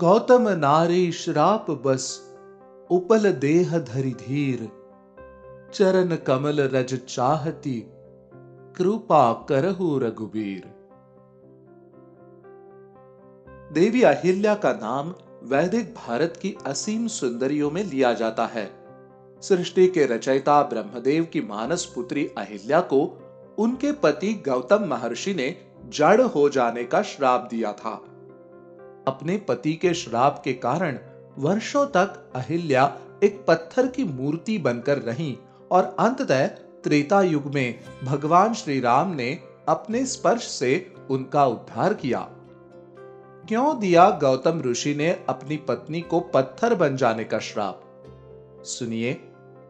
गौतम नारी श्राप बस, उपल देह धरि धीर। चरण कमल रज चाहती, कृपा करहु रघुबीर। देवी अहिल्या का नाम वैदिक भारत की असीम सुंदरियों में लिया जाता है। सृष्टि के रचयिता ब्रह्मदेव की मानस पुत्री अहिल्या को उनके पति गौतम महर्षि ने जड़ हो जाने का श्राप दिया था। अपने पति के श्राप के कारण वर्षों तक अहिल्या एक पत्थर की मूर्ति बनकर रही और अंततः त्रेता युग में भगवान श्री राम ने अपने स्पर्श से उनका उद्धार किया। क्यों दिया गौतम ऋषि ने अपनी पत्नी को पत्थर बन जाने का श्राप? सुनिए,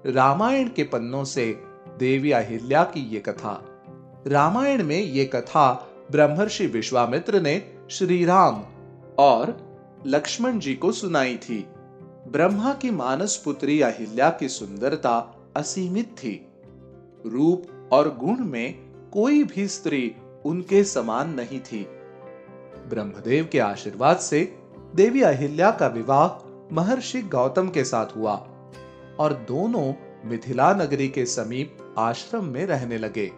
रामायण के पन्नों से देवी अहिल्या की ये कथा। रामायण में ये कथा ब्रह्मर्षि विश्वामित्र ने श्री राम और लक्ष्मण जी को सुनाई थी। ब्रह्मा की मानस पुत्री अहिल्या की सुंदरता असीमित थी। रूप और गुण में कोई भी स्त्री उनके समान नहीं थी। ब्रह्मदेव के आशीर्वाद से देवी अहिल्या का विवाह महर्षि गौतम के साथ हुआ और दोनों मिथिला नगरी के समीप आश्रम में रहने लगे।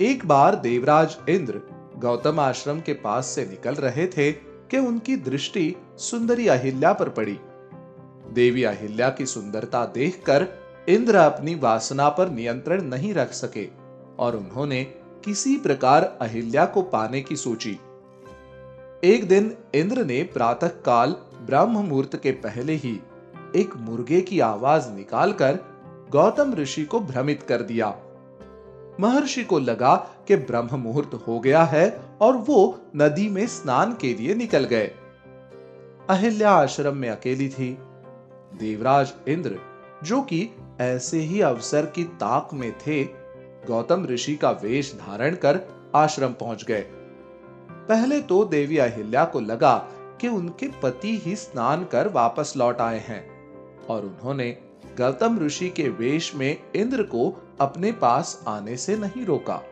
एक बार देवराज इंद्र गौतम आश्रम के पास से निकल रहे थे कि उनकी दृष्टि सुंदरी अहिल्या पर पड़ी। देवी अहिल्या की सुंदरता देखकर इंद्र अपनी वासना पर नियंत्रण नहीं रख सके और उन्होंने किसी प्रकार अहिल्या को पाने की सोची। एक दिन इंद्र ने प्रातः काल ब्रह्म मुहूर्त के पहले ही एक मुर्गे की आवाज़ निकालकर गौतम ऋषि को भ्रमित कर दिया। महर्षि को लगा कि ब्रह्म मुहूर्त हो गया है और वो नदी में स्नान के लिए निकल गए। अहिल्या आश्रम में अकेली थी। देवराज इंद्र, जो कि ऐसे ही अवसर की ताक में थे, गौतम ऋषि का वेश धारण कर आश्रम पहुँच गए। पहले तो देवी अहिल्या को लगा कि उनके पति ही स्नान कर वापस लौट आए हैं और उन्होंने गौतम ऋषि के वेश में इंद्र को अपने पास आने से नहीं रोका।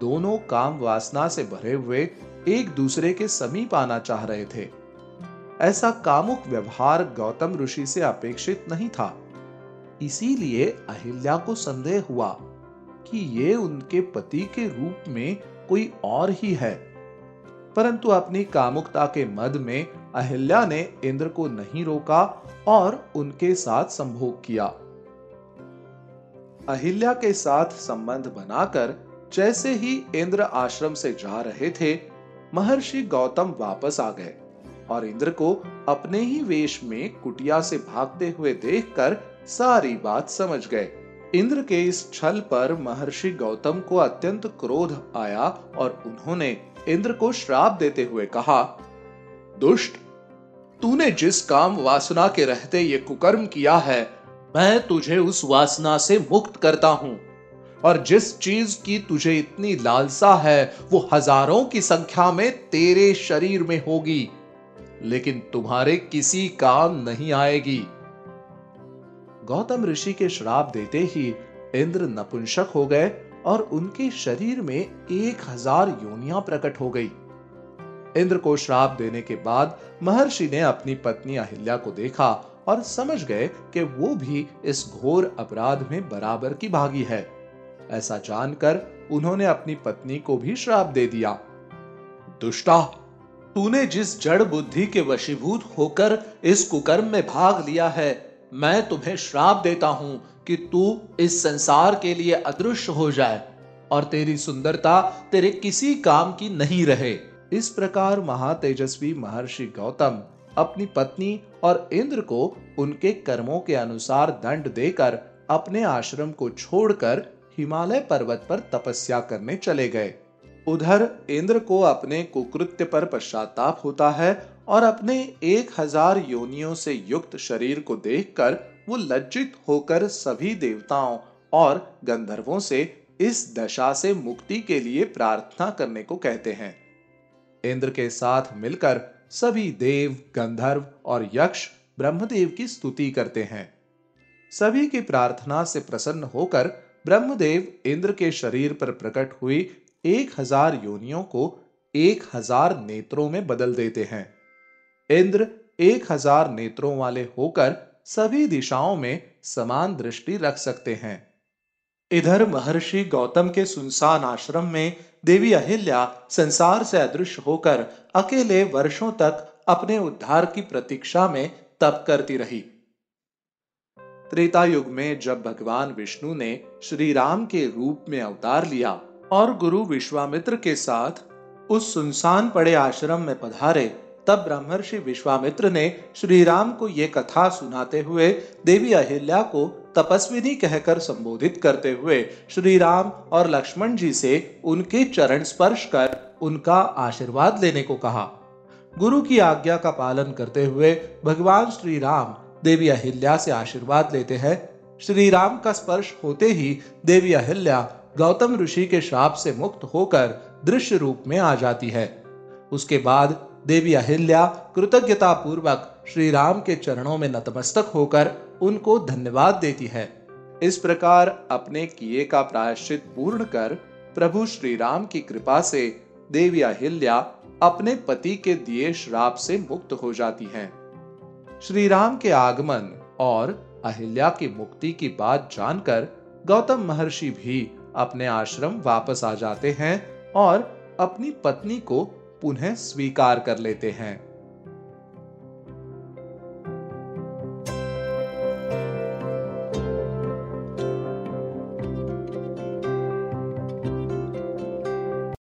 दोनों काम वासना से भरे हुए एक दूसरे के समीप आना चाह रहे थे। ऐसा कामुक व्यवहार गौतम ऋषि से अपेक्षित नहीं था। इसीलिए अहिल्या को संदेह हुआ कि ये उनके पति के रूप में कोई और ही है। परंतु अपनी कामुकता के मद में अहिल्या ने इंद्र को नहीं रोका और उनके साथ संभोग किया। अहिल्या के साथ संबंध बनाकर जैसे ही इंद्र आश्रम से जा रहे थे, महर्षि गौतम वापस आ गए और इंद्र को अपने ही वेश में कुटिया से भागते हुए देखकर सारी बात समझ गए। इंद्र के इस छल पर महर्षि गौतम को अत्यंत क्रोध आया और उन्होंने इंद्र को श्राप देते हुए कहा, दुष्ट, तूने जिस काम वासना के रहते ये कुकर्म किया है, मैं तुझे उस वासना से मुक्त करता हूँ। और जिस चीज़ की तुझे इतनी लालसा है, वो हज़ारों की संख्या में तेरे शरीर में होगी, लेकिन तुम्हारे किसी काम नहीं आएगी। गौतम ऋषि के श्राप देते ही इंद्र नपुंसक हो गए और उनके शरीर में एक हज़ार योनिया प्रकट हो गई। इंद्र को श्राप देने के बाद महर्षि ने अपनी पत्नी अहिल्या को देखा और समझ गए कि वो भी इस घोर अपराध में बराबर की भागी है। ऐसा जानकर उन्होंने अपनी पत्नी को भी श्राप दे दिया। दुष्टा, तूने जिस जड़ बुद्धि के वशीभूत होकर इस कुकर्म में भाग लिया है, मैं तुम्हें श्राप देता हूँ कि तू इस संसार के लिए अदृश्य हो जाए और तेरी सुंदरता तेरे किसी काम की नहीं रहे। इस प्रकार महातेजस्वी महर्षि गौतम अपनी पत्नी और इंद्र को उनके कर्मों के अनुसार दंड देकर अपने आश्रम को छोड़कर हिमालय पर्वत पर तपस्या करने चले गए। उधर इंद्र को अपने कुकृत्य पर पश्चाताप होता है और अपने एक हज़ार योनियों से युक्त शरीर को देखकर वो लज्जित होकर सभी देवताओं और गंधर्वों से इस दशा से मुक्ति के लिए प्रार्थना करने को कहते हैं। इंद्र के साथ मिलकर सभी देव, गंधर्व और यक्ष ब्रह्मदेव की स्तुति करते हैं। सभी की प्रार्थना से प्रसन्न होकर ब्रह्मदेव इंद्र के शरीर पर प्रकट हुई एक हज़ार योनियों को एक हज़ार नेत्रों में बदल देते हैं। इंद्र एक हज़ार नेत्रों वाले होकर सभी दिशाओं में समान दृष्टि रख सकते हैं। इधर महर्षि गौतम के सुनसान आश्रम में देवी अहिल्या संसार से अदृश्य होकर अकेले वर्षों तक अपने उद्धार की प्रतीक्षा में तप करती रही। त्रेता युग में जब भगवान विष्णु ने श्री राम के रूप में अवतार लिया और गुरु विश्वामित्र के साथ उस सुनसान पड़े आश्रम में पधारे, तब ब्रह्मर्षि विश्वामित्र ने श्री राम को ये कथा सुनाते हुए देवी अहिल्या को तपस्विनी कहकर संबोधित करते हुए श्री राम और लक्ष्मण जी से उनके चरण स्पर्श कर उनका आशीर्वाद लेने को कहा। गुरु की आज्ञा का पालन करते हुए भगवान श्री राम देवी अहिल्या से आशीर्वाद लेते हैं। श्री राम का स्पर्श होते ही देवी अहिल्या गौतम ऋषि के श्राप से मुक्त होकर दृश्य रूप में आ जाती है। उसके बाद देवी अहिल्या कृतज्ञता पूर्वक श्री राम के चरणों में नतमस्तक होकर उनको धन्यवाद देती है। इस प्रकार अपने किए का प्रायश्चित पूर्ण कर प्रभु श्री राम की कृपा से देवी अहिल्या अपने पति के दिए श्राप से मुक्त हो जाती हैं। श्री राम के आगमन और अहिल्या की मुक्ति की बात जानकर गौतम महर्षि भी अपने आश्रम वापस आ जाते हैं और अपनी पत्नी को पुनः स्वीकार कर लेते हैं।